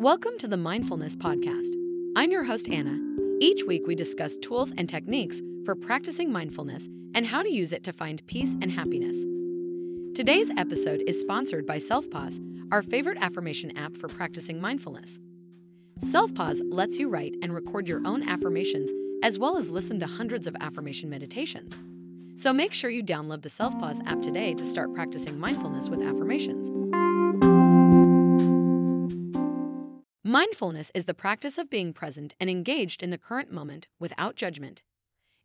Welcome to the Mindfulness Podcast. I'm your host, Anna. Each week, we discuss tools and techniques for practicing mindfulness and how to use it to find peace and happiness. Today's episode is sponsored by SelfPause, our favorite affirmation app for practicing mindfulness. SelfPause lets you write and record your own affirmations as well as listen to hundreds of affirmation meditations. So make sure you download the SelfPause app today to start practicing mindfulness with affirmations. Mindfulness is the practice of being present and engaged in the current moment without judgment.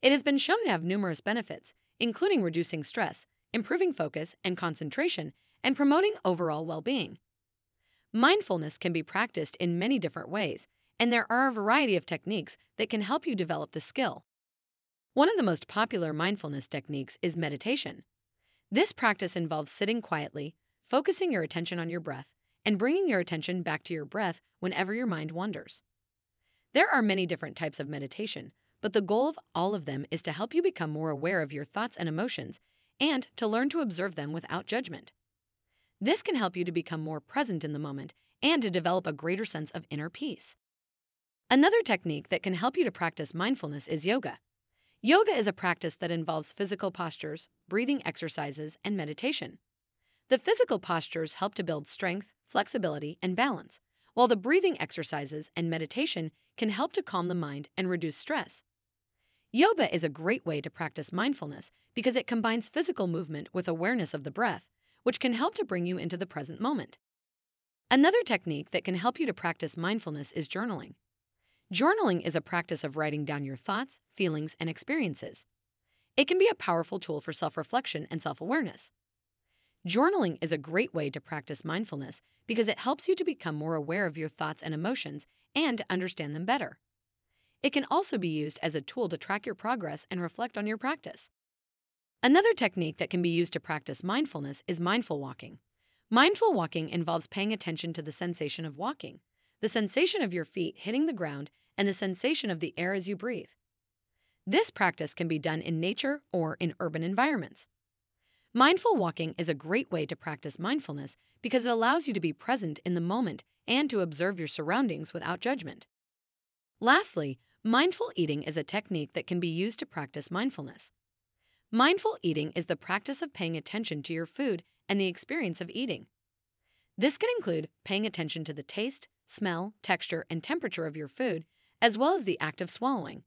It has been shown to have numerous benefits, including reducing stress, improving focus and concentration, and promoting overall well being. Mindfulness can be practiced in many different ways, and there are a variety of techniques that can help you develop the skill. One of the most popular mindfulness techniques is meditation. This practice involves sitting quietly, focusing your attention on your breath, and bringing your attention back to your breath whenever your mind wanders. There are many different types of meditation, but the goal of all of them is to help you become more aware of your thoughts and emotions and to learn to observe them without judgment. This can help you to become more present in the moment and to develop a greater sense of inner peace. Another technique that can help you to practice mindfulness is yoga. Yoga is a practice that involves physical postures, breathing exercises, and meditation. The physical postures help to build strength, flexibility, and balance, while the breathing exercises and meditation can help to calm the mind and reduce stress. Yoga is a great way to practice mindfulness because it combines physical movement with awareness of the breath, which can help to bring you into the present moment. Another technique that can help you to practice mindfulness is journaling. Journaling is a practice of writing down your thoughts, feelings, and experiences. It can be a powerful tool for self reflection and self awareness. Journaling is a great way to practice mindfulness because it helps you to become more aware of your thoughts and emotions and understand them better. It can also be used as a tool to track your progress and reflect on your practice. Another technique that can be used to practice mindfulness is mindful walking. Mindful walking involves paying attention to the sensation of walking, the sensation of your feet hitting the ground, and the sensation of the air as you breathe. This practice can be done in nature or in urban environments. Mindful walking is a great way to practice mindfulness because it allows you to be present in the moment and to observe your surroundings without judgment. Lastly, mindful eating is a technique that can be used to practice mindfulness. Mindful eating is the practice of paying attention to your food and the experience of eating. This can include paying attention to the taste, smell, texture, and temperature of your food, as well as the act of swallowing.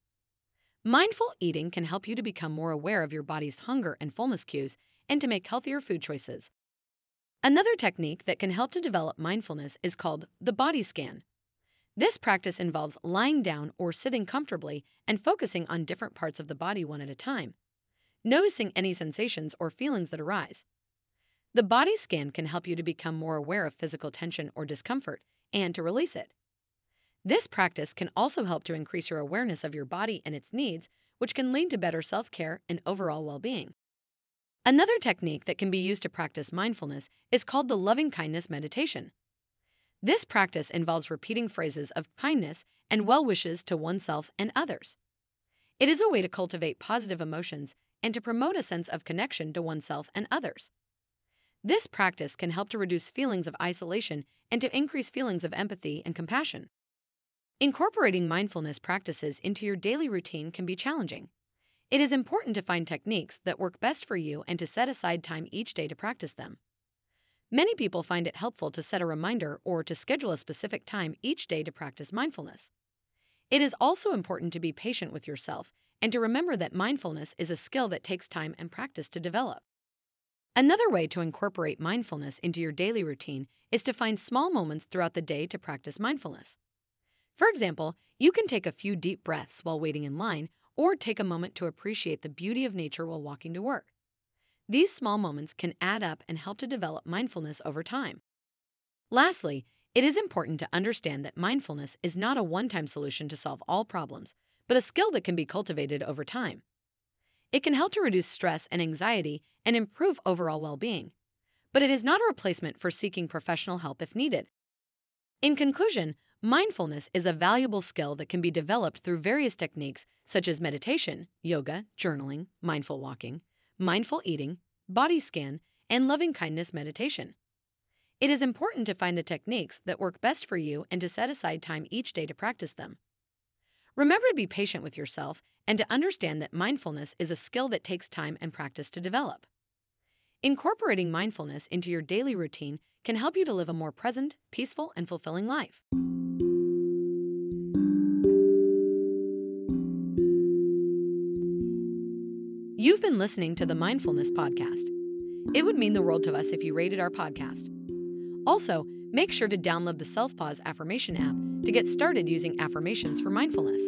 Mindful eating can help you to become more aware of your body's hunger and fullness cues and to make healthier food choices. Another technique that can help to develop mindfulness is called the body scan. This practice involves lying down or sitting comfortably and focusing on different parts of the body one at a time, noticing any sensations or feelings that arise. The body scan can help you to become more aware of physical tension or discomfort and to release it. This practice can also help to increase your awareness of your body and its needs, which can lead to better self care and overall well being. Another technique that can be used to practice mindfulness is called the loving kindness meditation. This practice involves repeating phrases of kindness and well wishes to oneself and others. It is a way to cultivate positive emotions and to promote a sense of connection to oneself and others. This practice can help to reduce feelings of isolation and to increase feelings of empathy and compassion. Incorporating mindfulness practices into your daily routine can be challenging. It is important to find techniques that work best for you and to set aside time each day to practice them. Many people find it helpful to set a reminder or to schedule a specific time each day to practice mindfulness. It is also important to be patient with yourself and to remember that mindfulness is a skill that takes time and practice to develop. Another way to incorporate mindfulness into your daily routine is to find small moments throughout the day to practice mindfulness. For example, you can take a few deep breaths while waiting in line or take a moment to appreciate the beauty of nature while walking to work. These small moments can add up and help to develop mindfulness over time. Lastly, it is important to understand that mindfulness is not a one time solution to solve all problems, but a skill that can be cultivated over time. It can help to reduce stress and anxiety and improve overall well being, but it is not a replacement for seeking professional help if needed. In conclusion, Mindfulness is a valuable skill that can be developed through various techniques such as meditation, yoga, journaling, mindful walking, mindful eating, body scan, and loving kindness meditation. It is important to find the techniques that work best for you and to set aside time each day to practice them. Remember to be patient with yourself and to understand that mindfulness is a skill that takes time and practice to develop. Incorporating mindfulness into your daily routine can help you to live a more present, peaceful, and fulfilling life. You've been listening to the Mindfulness Podcast. It would mean the world to us if you rated our podcast. Also, make sure to download the Self Pause Affirmation app to get started using affirmations for mindfulness.